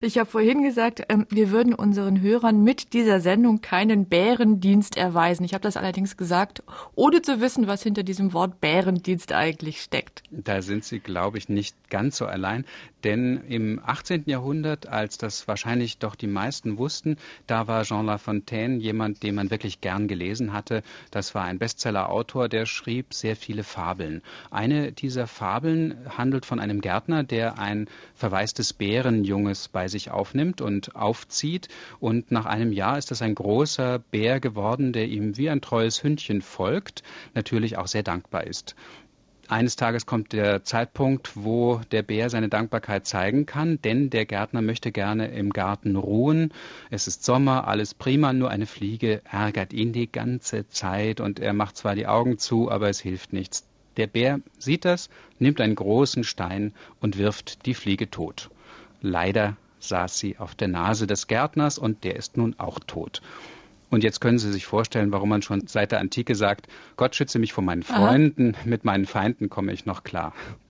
Ich habe vorhin gesagt, ähm, wir würden unseren Hörern mit dieser Sendung keinen Bärendienst erweisen. Ich habe das allerdings gesagt, ohne zu wissen, was hinter diesem Wort Bärendienst eigentlich steckt. Da sind Sie, glaube ich, nicht ganz so allein. Denn im 18. Jahrhundert, als das wahrscheinlich doch die meisten wussten, da war Jean Lafontaine jemand, den man wirklich gern gelesen hatte. Das war ein Bestseller-Autor, der schrieb sehr viele Fabeln. Eine dieser Fabeln handelt von einem Gärtner, der ein verwaistes Bärenjunges sich aufnimmt und aufzieht. Und nach einem Jahr ist das ein großer Bär geworden, der ihm wie ein treues Hündchen folgt, natürlich auch sehr dankbar ist. Eines Tages kommt der Zeitpunkt, wo der Bär seine Dankbarkeit zeigen kann, denn der Gärtner möchte gerne im Garten ruhen. Es ist Sommer, alles prima, nur eine Fliege ärgert ihn die ganze Zeit und er macht zwar die Augen zu, aber es hilft nichts. Der Bär sieht das, nimmt einen großen Stein und wirft die Fliege tot. Leider saß sie auf der Nase des Gärtners und der ist nun auch tot. Und jetzt können Sie sich vorstellen, warum man schon seit der Antike sagt, Gott schütze mich vor meinen Freunden, Aha. mit meinen Feinden komme ich noch klar.